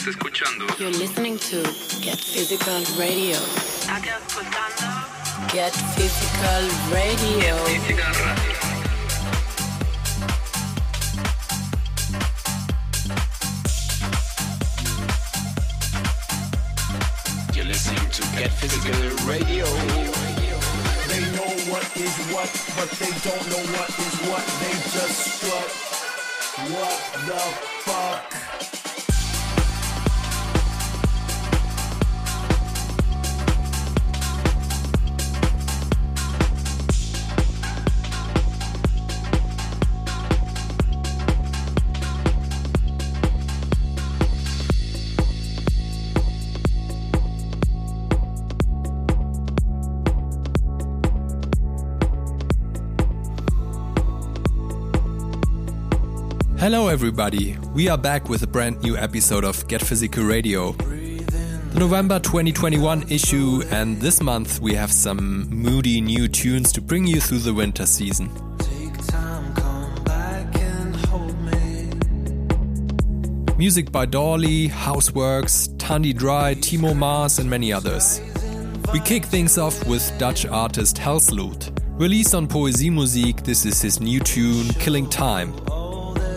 Estás escuchando You're listening to Get Physical Radio. State ascoltando Get Physical Radio. Physical Radio. You're listening to Get Physical Radio. They know what is what, but they don't know what is what. They just strut. What the fuck? Hello, everybody. We are back with a brand new episode of Get Physical Radio. The November 2021 issue, and this month we have some moody new tunes to bring you through the winter season. Music by Dolly, Houseworks, Thandi Draai, Timo Maas, and many others. We kick things off with Dutch artist Helsloot. Released on Poesie Musik, this is his new tune, Killing Time.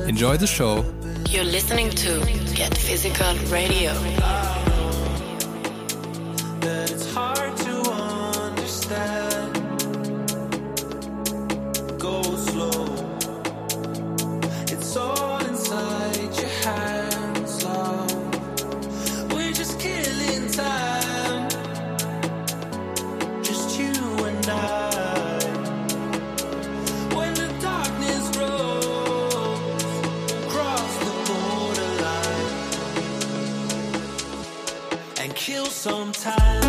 Enjoy the show. You're listening to Get Physical Radio. And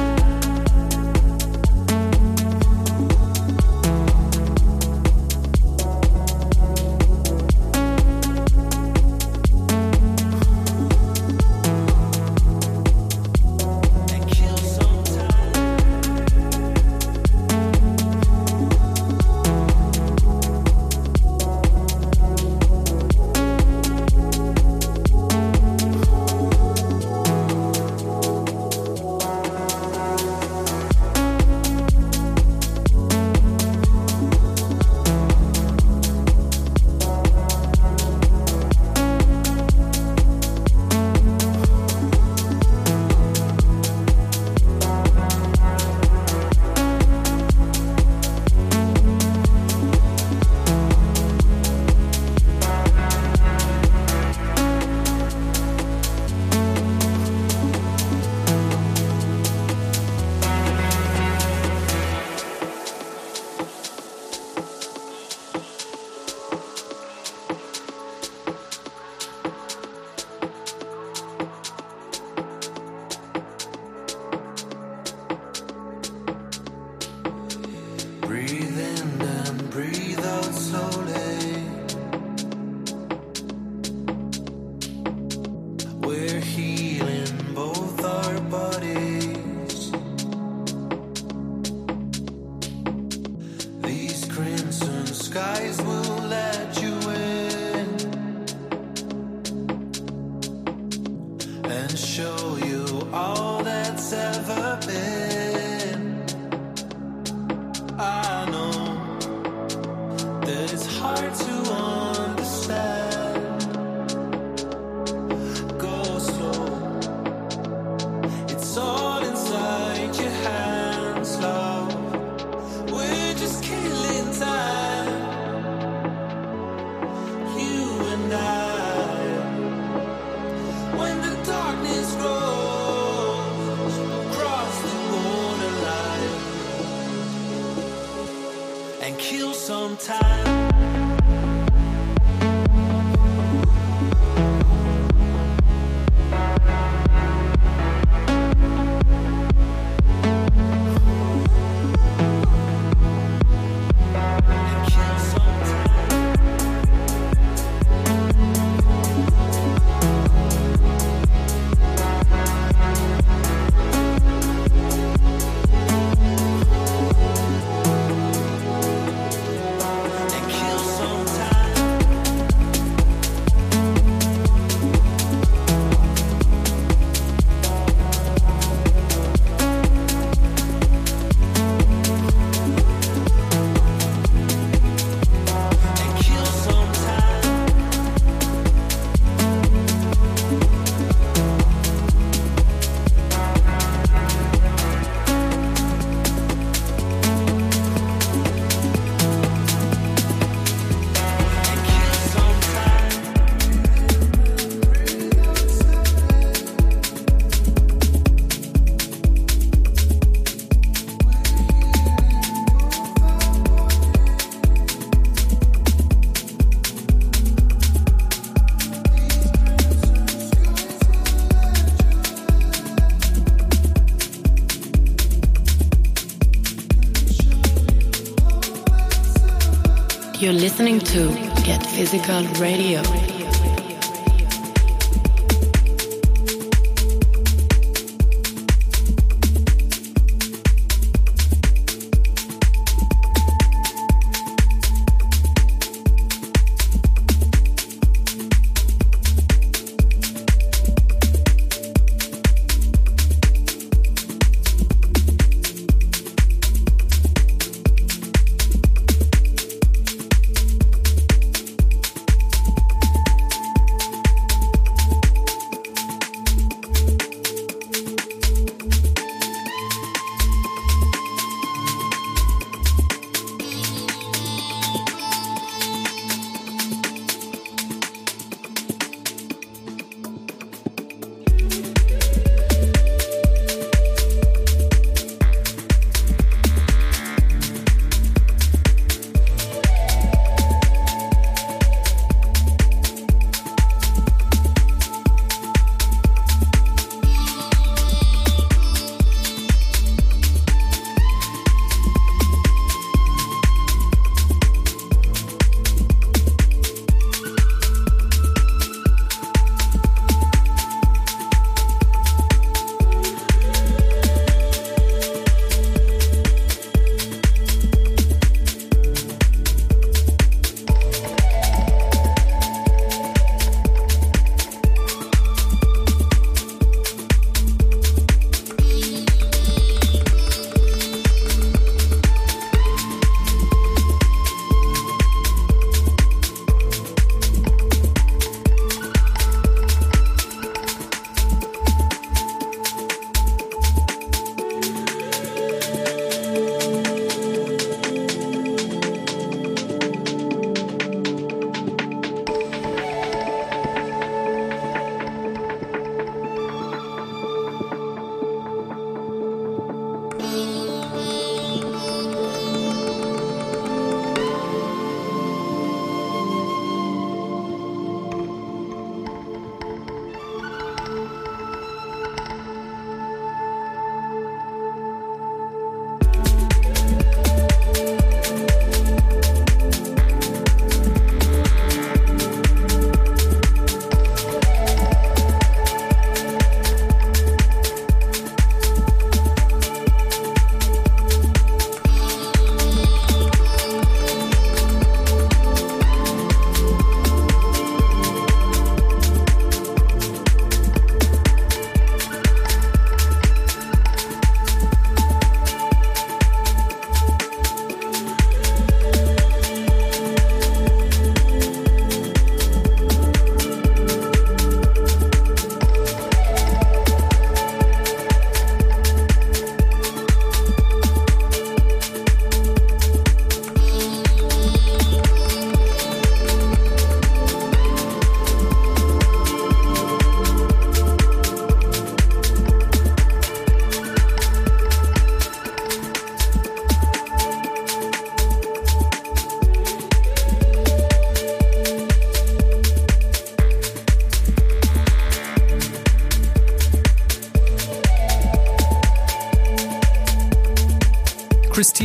hard to You're listening to Get Physical Radio.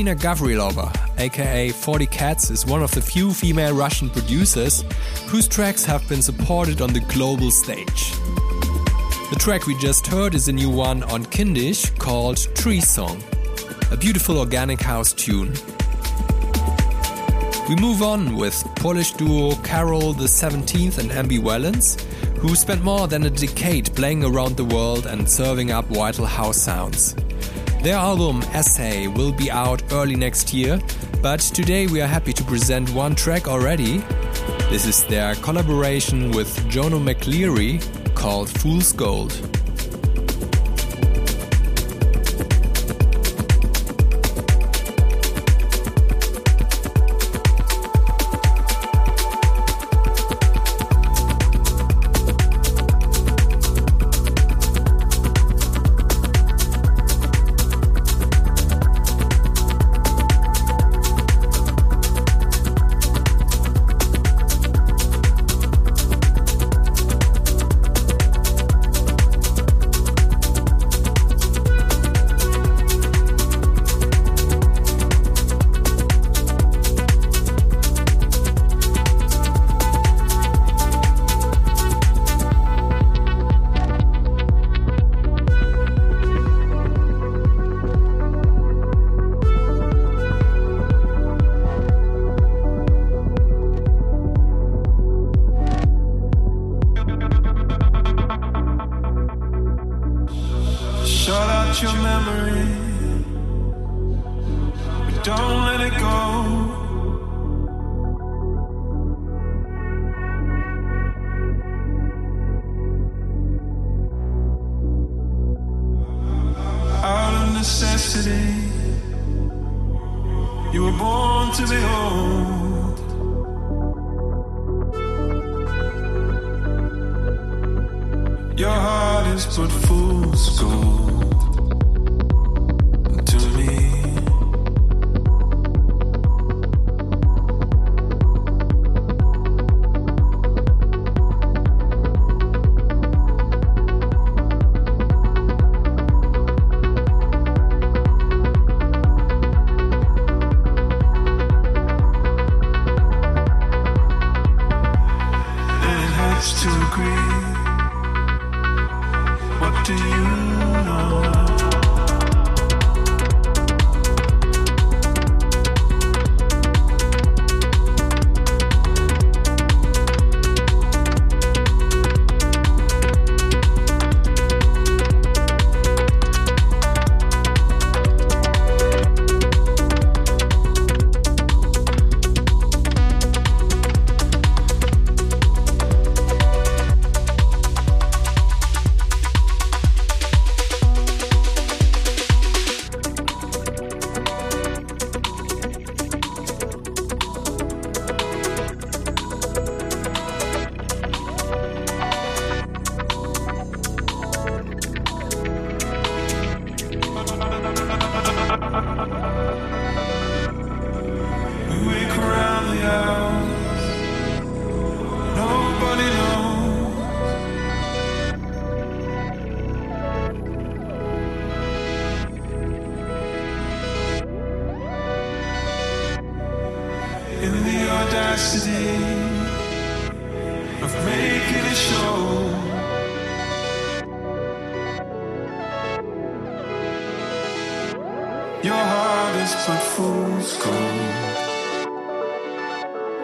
Kristina Gavrilova, aka 40 Cats, is one of the few female Russian producers whose tracks have been supported on the global stage. The track we just heard is a new one on Kindisch called Tree Song, a beautiful organic house tune. We move on with Polish duo Karol the 17th and MB Valence, who spent more than a decade playing around the world and serving up vital house sounds. Their album Essay will be out early next year, but today we are happy to present one track already. This is their collaboration with Jono McCleery called Fool's Gold. put fools gold.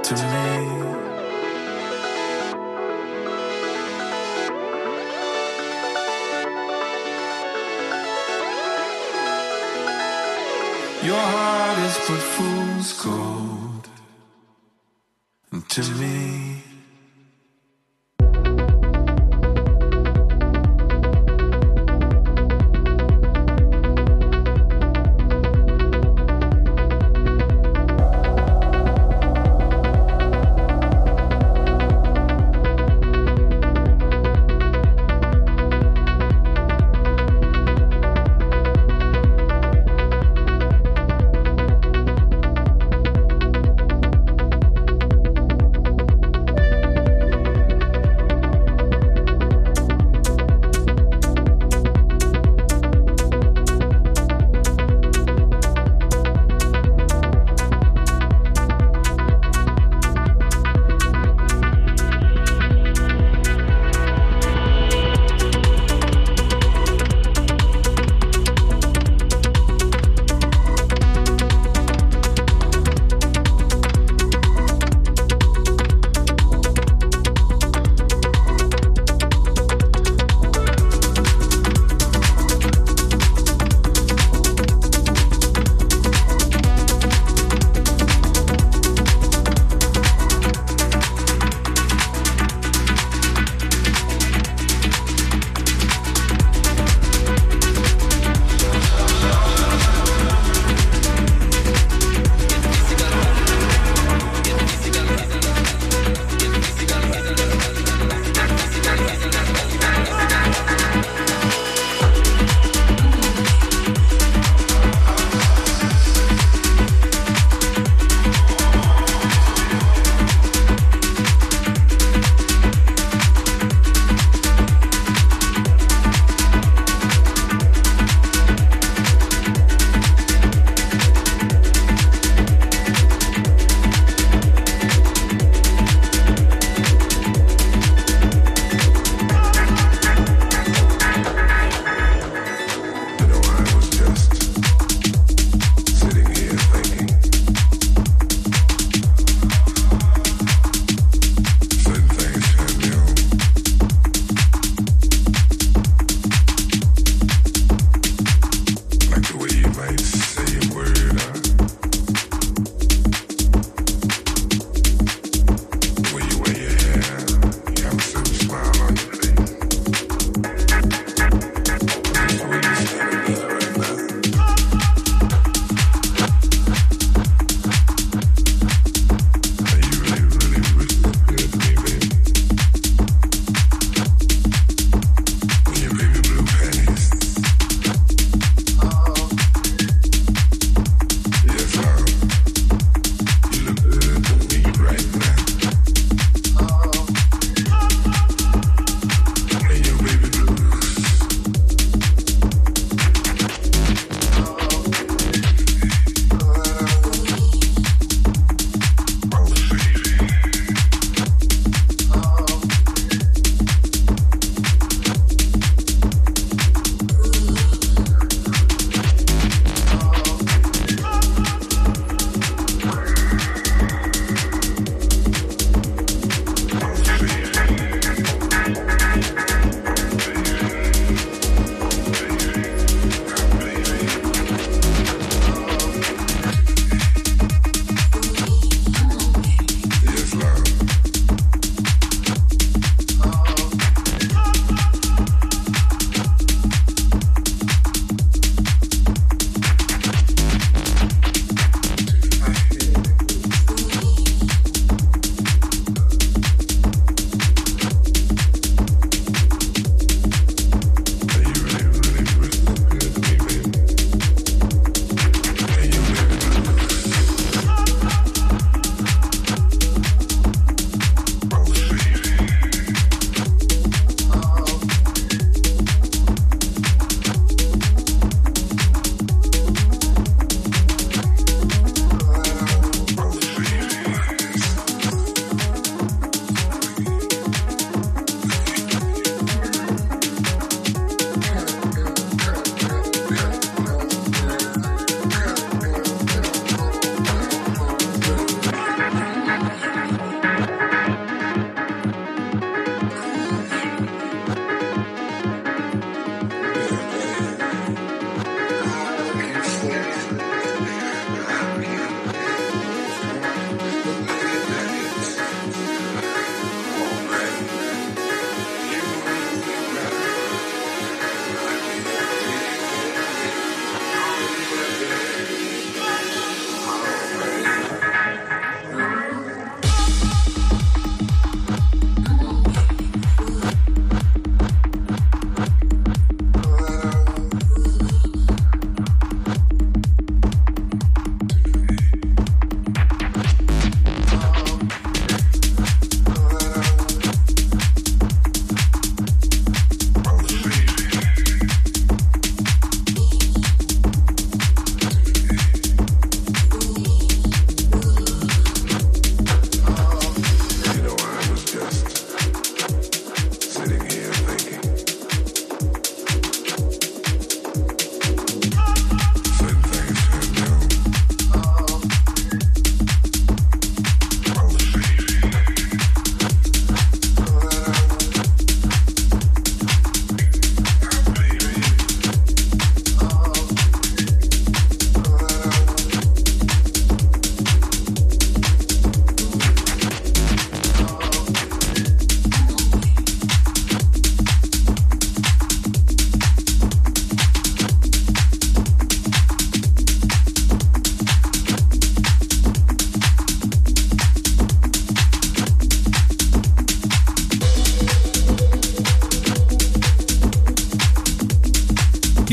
to me. Your heart is but fool's gold to me.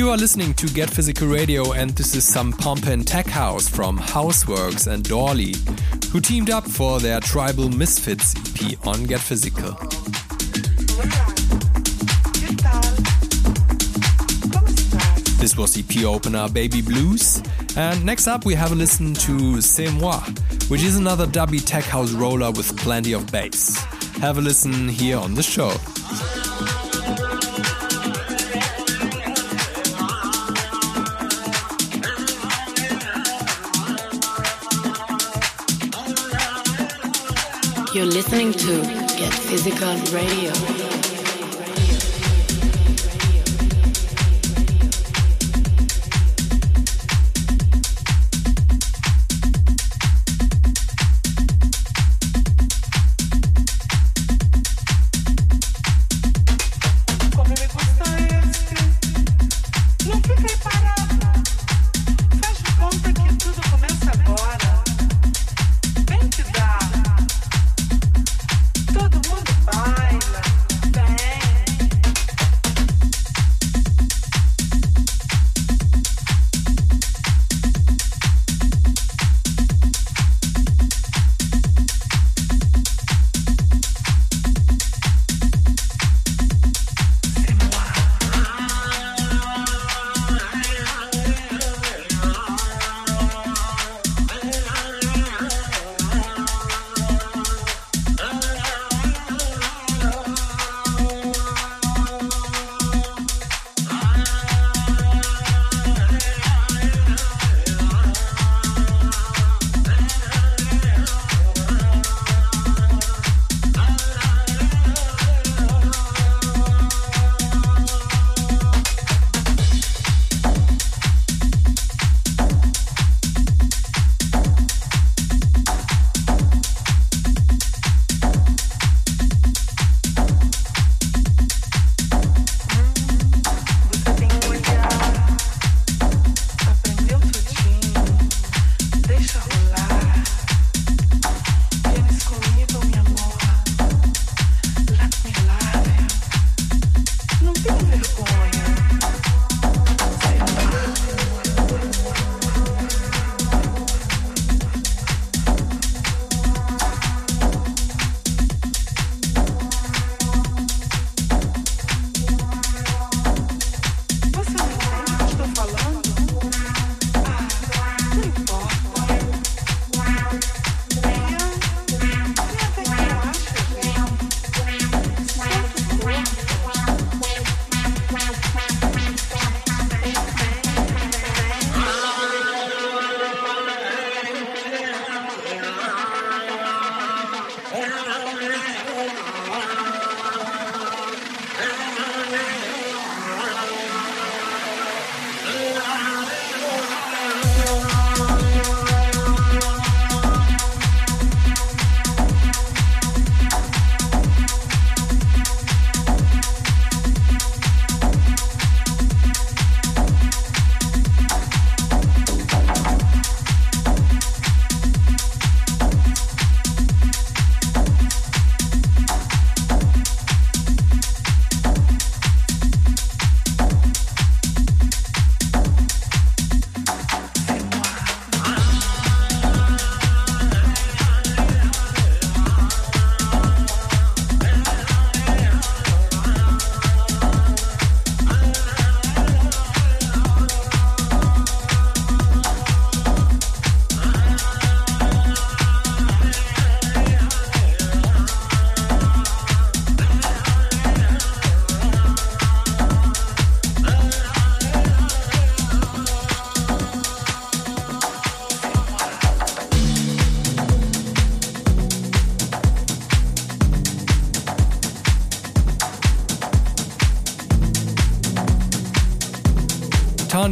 You are listening to Get Physical Radio, and this is some pomp and tech house from Houseworks and Dorley, who teamed up for their Tribal Misfits EP on Get Physical. This was EP opener Baby Blues. And next up, we have a listen to C'est Moi, which is another dubby tech house roller with plenty of bass. Have a listen here on the show. You're listening to Get Physical Radio.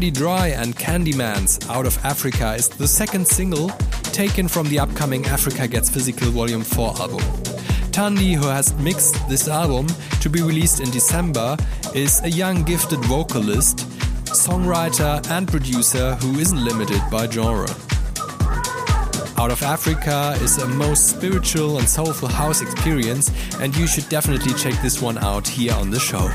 Thandi Draai and Candyman's Out of Africa is the second single taken from the upcoming Africa Gets Physical Volume 4 album. Thandi, who has mixed this album to be released in December, is a young gifted vocalist, songwriter, and producer who isn't limited by genre. Out of Africa is a most spiritual and soulful house experience, and you should definitely check this one out here on the show.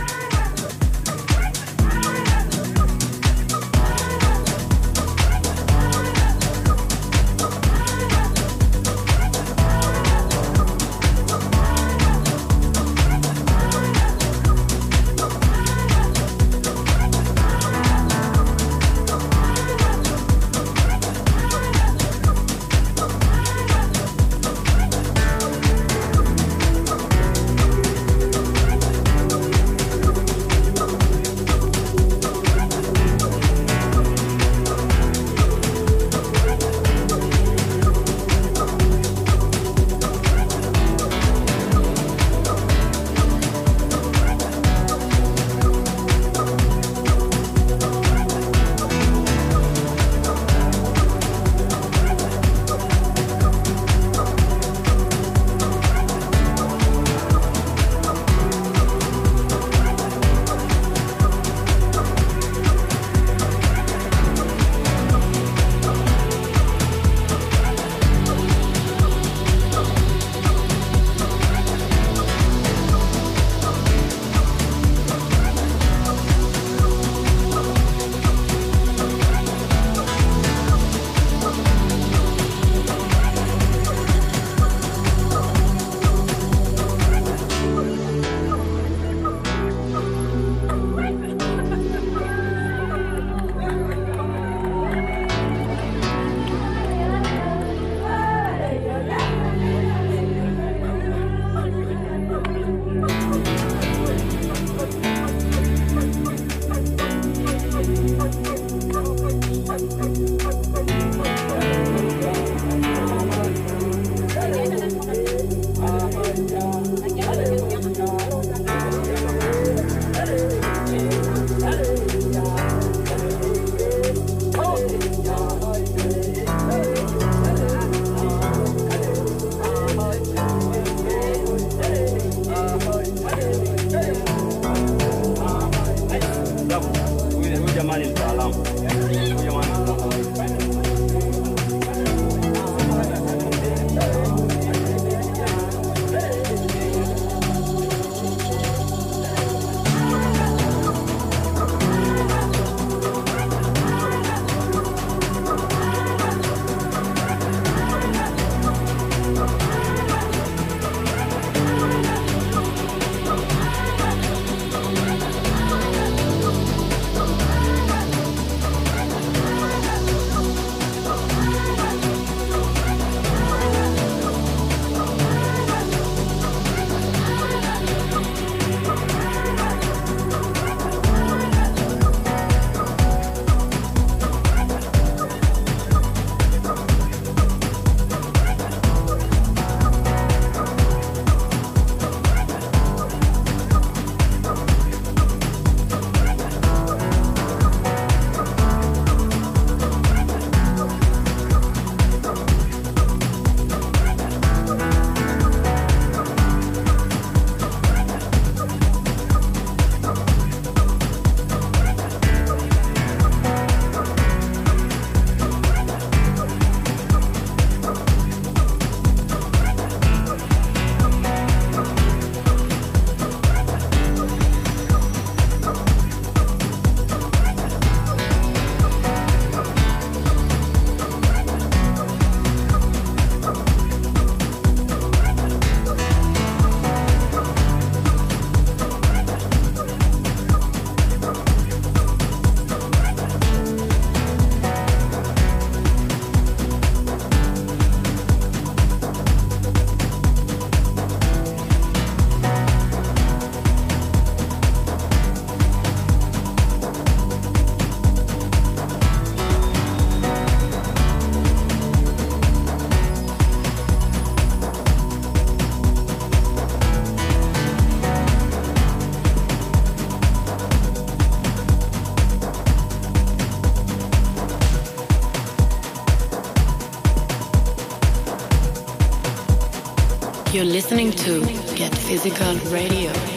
Listening to Get Physical Radio.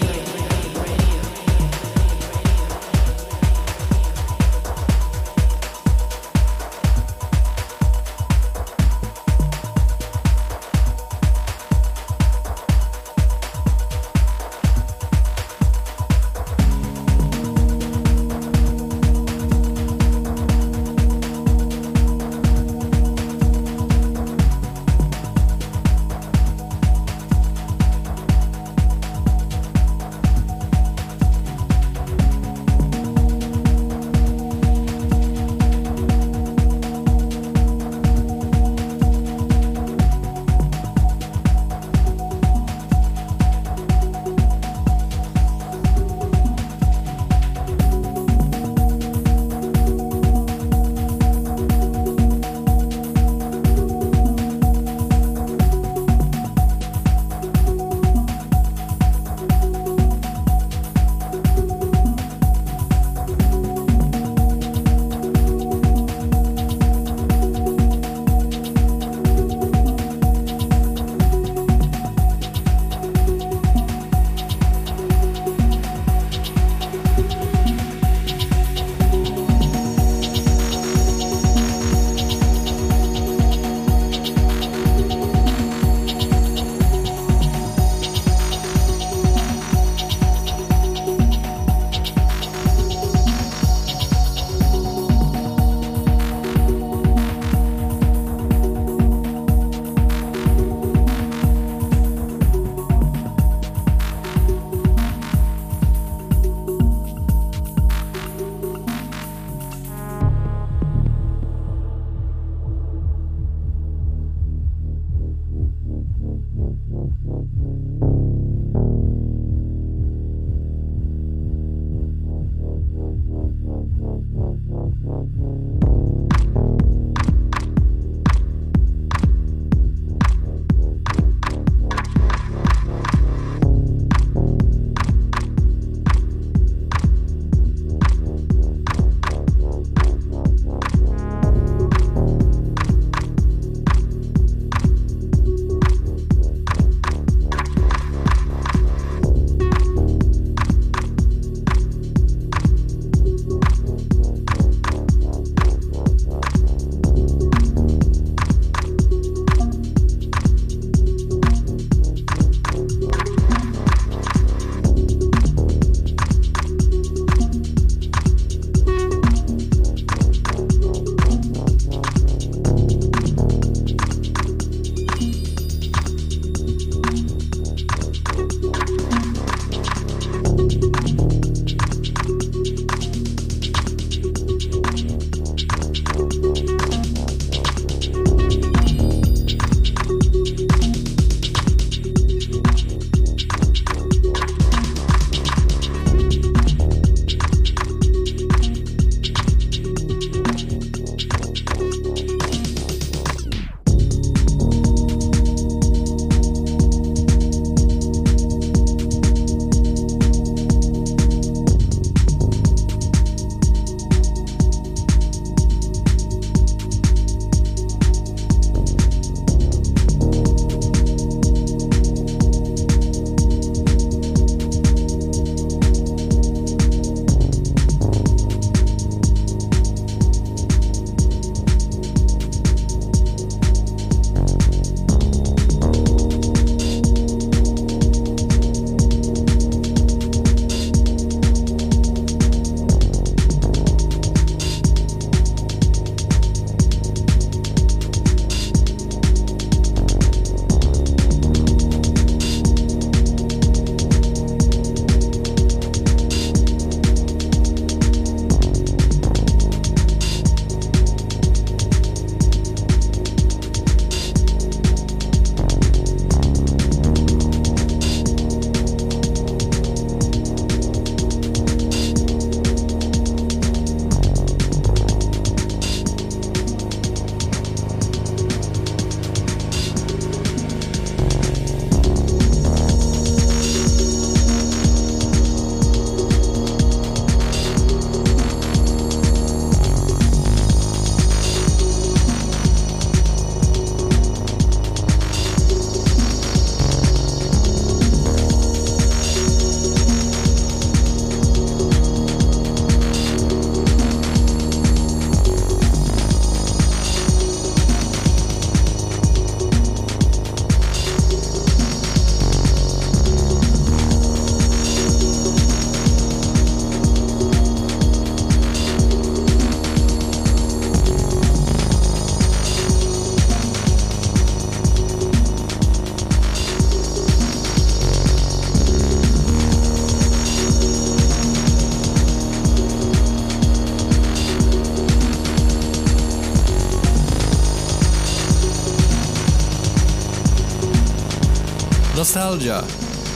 Nostalgia.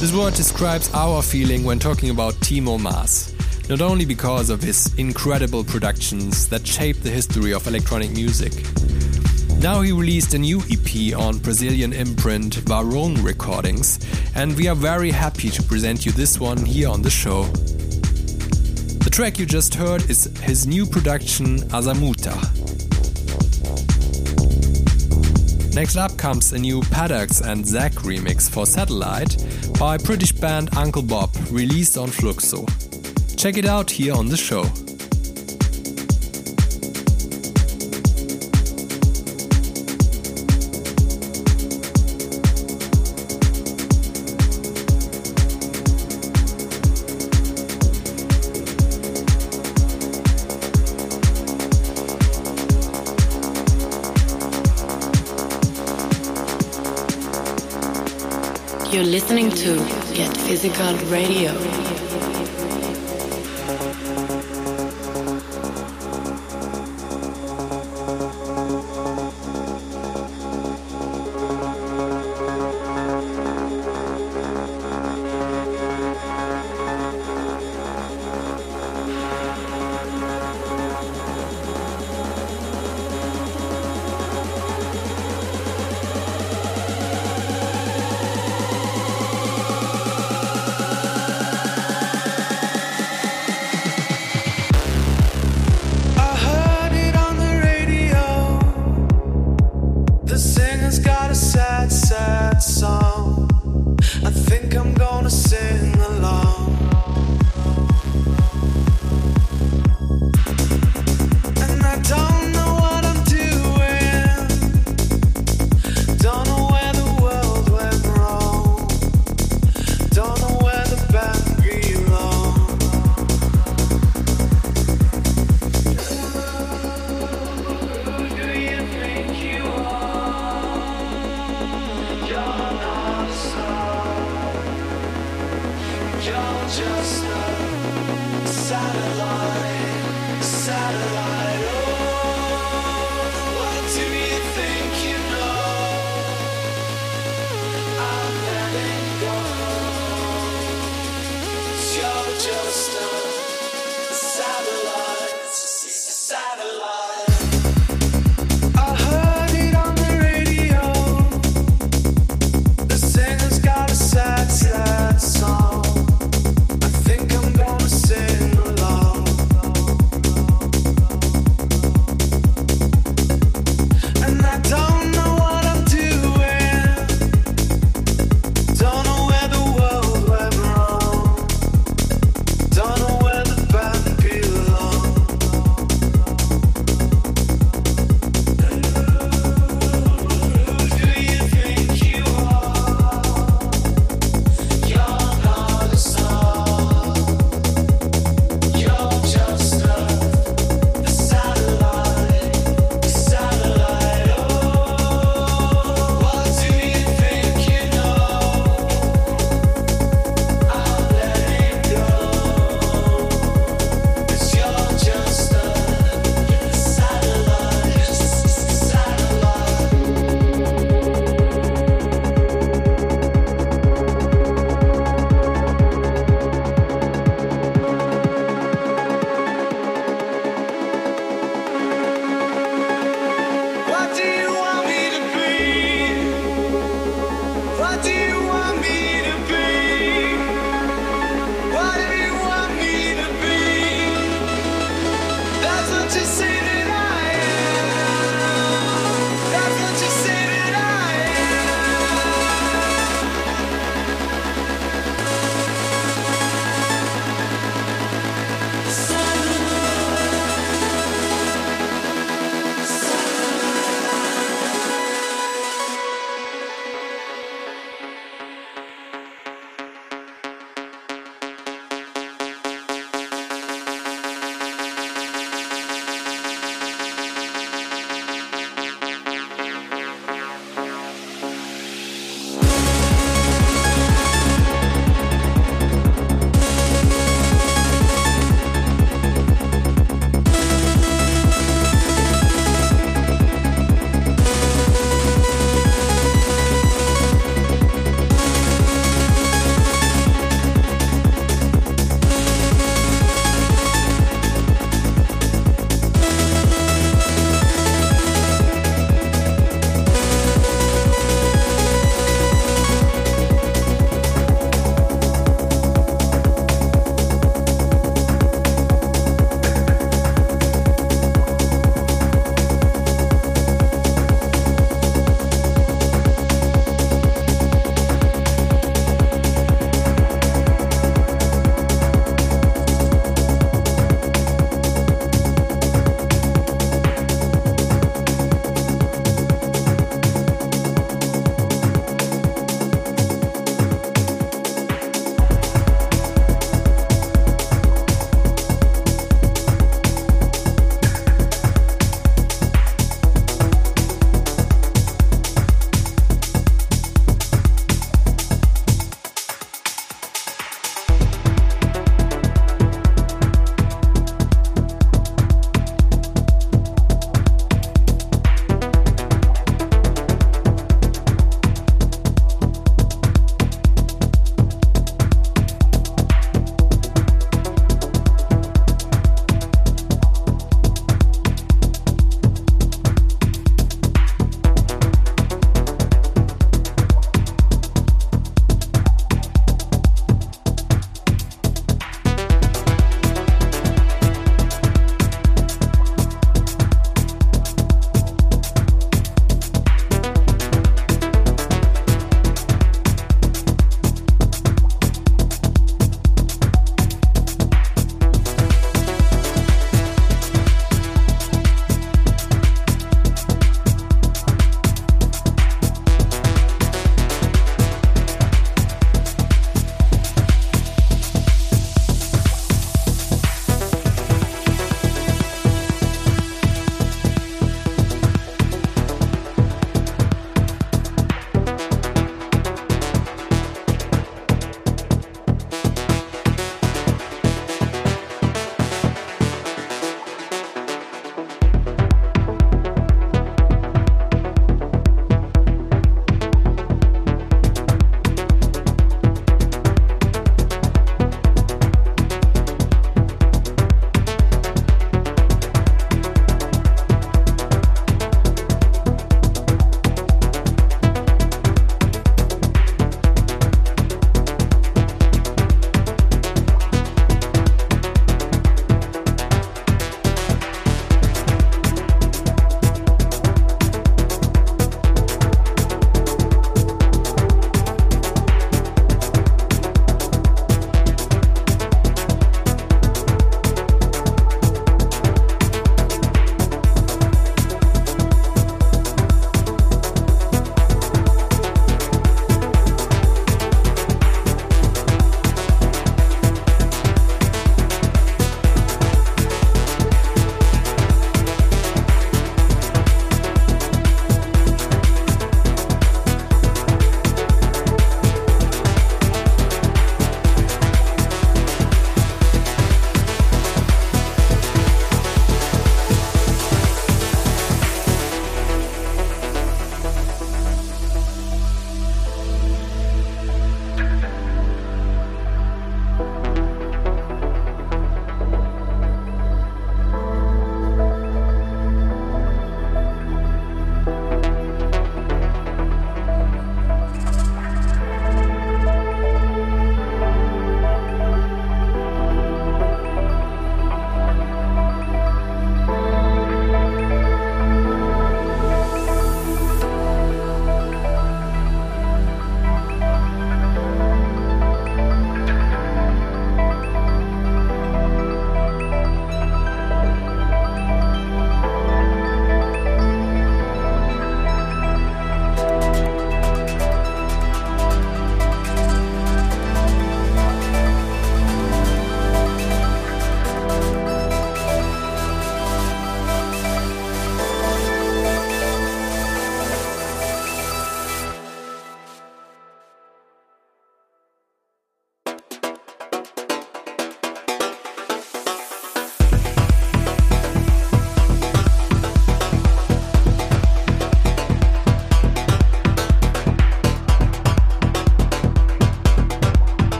This word describes our feeling when talking about Timo Maas. Not only because of his incredible productions that shaped the history of electronic music. Now he released a new EP on Brazilian imprint Warung Recordings, and we are very happy to present you this one here on the show. The track you just heard is his new production Azamuta. Next up comes a new Paddocks and Zack remix for Satellite by British band Uncle Bob, released on Fluxo. Check it out here on the show. To Get Physical Radio.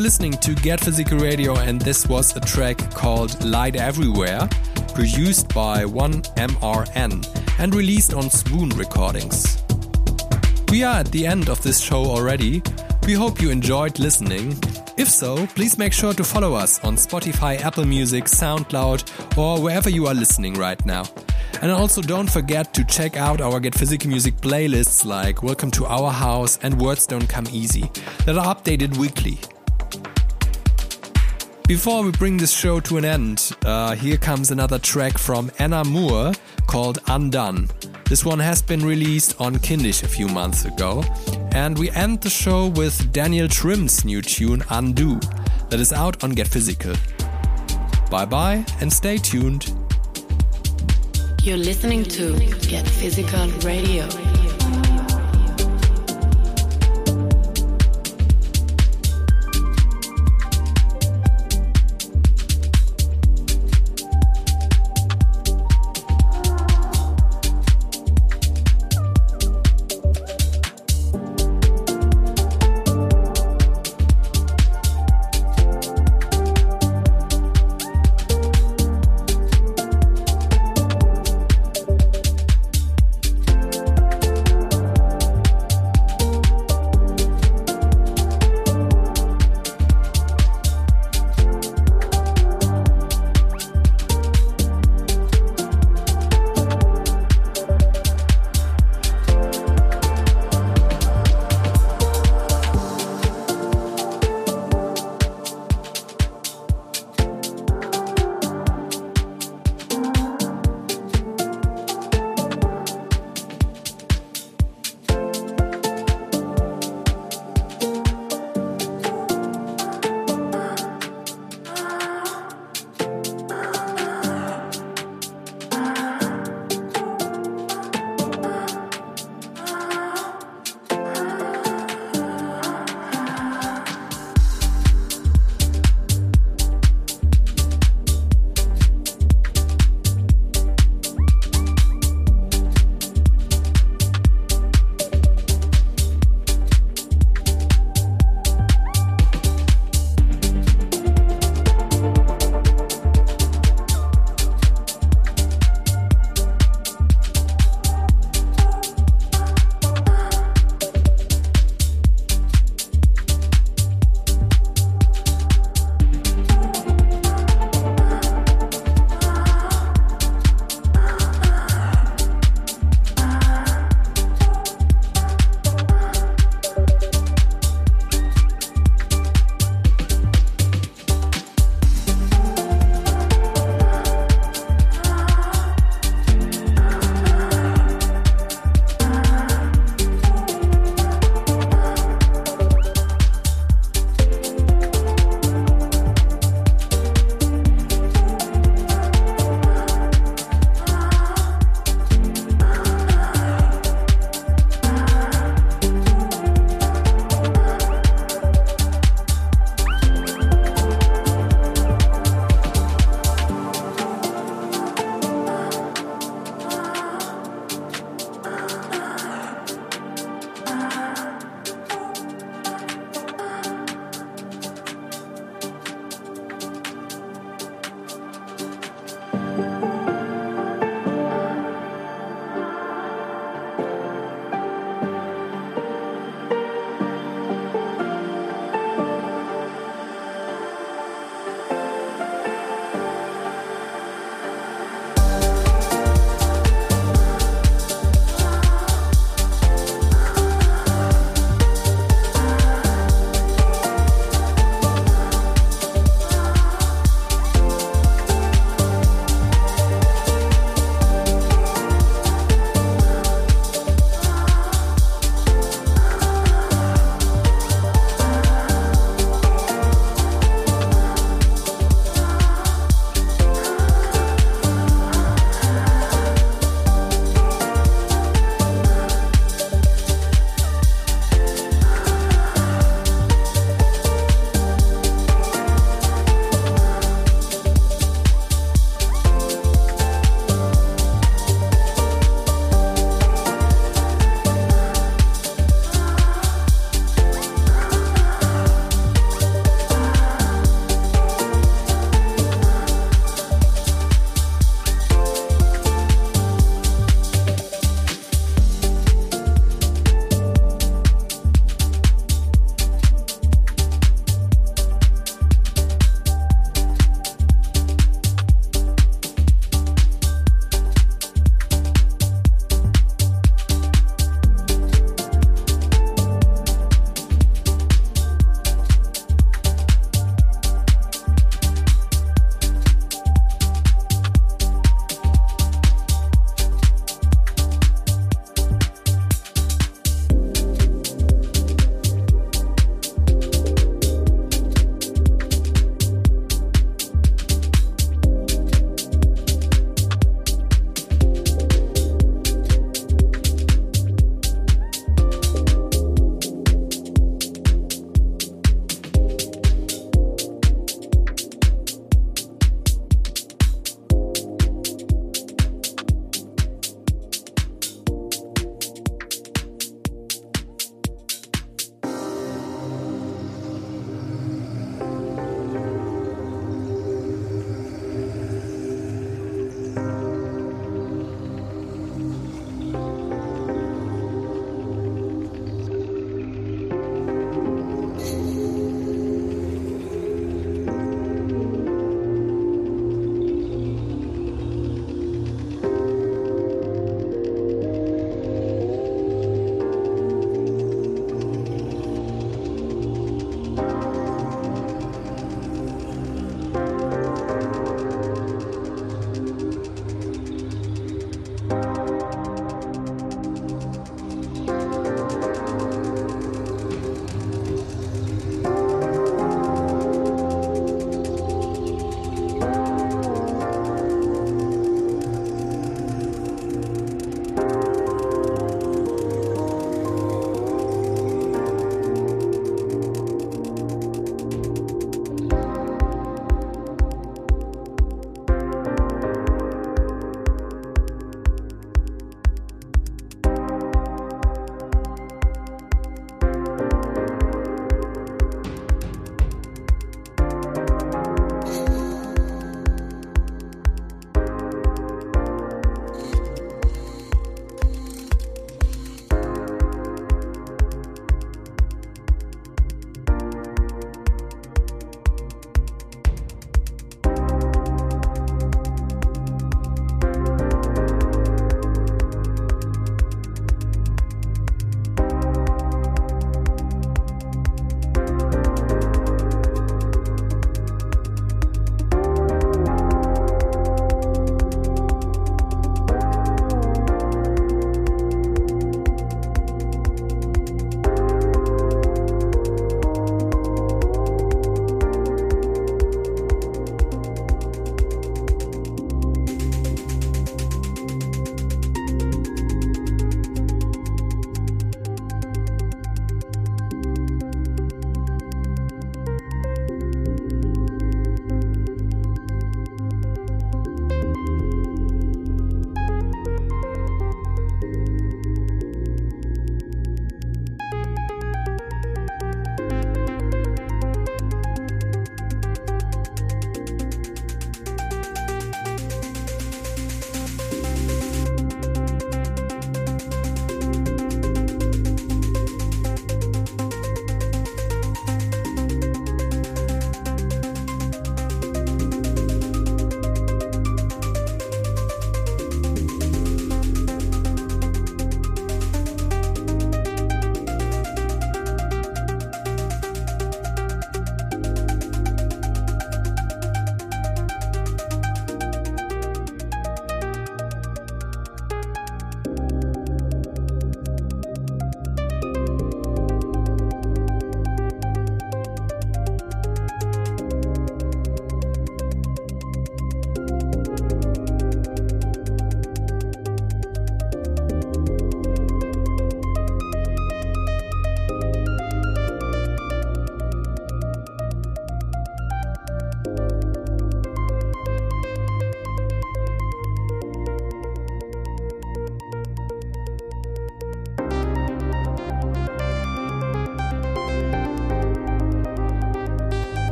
Are listening to Get Physical Radio, and this was a track called Light Everywhere, produced by 1MRN and released on Swoon Recordings. We are at the end of this show already. We hope you enjoyed listening. If so, please make sure to follow us on Spotify, Apple Music, SoundCloud, or wherever you are listening right now. And also don't forget to check out our Get Physical Music playlists like Welcome to Our House and Words Don't Come Easy that are updated weekly. Before we bring this show to an end, uh, here comes another track from Anna Moore called Undone. This one has been released on Kindisch a few months ago. And we end the show with Daniel Trim's new tune Undo that is out on Get Physical. Bye bye and stay tuned. You're listening to Get Physical Radio.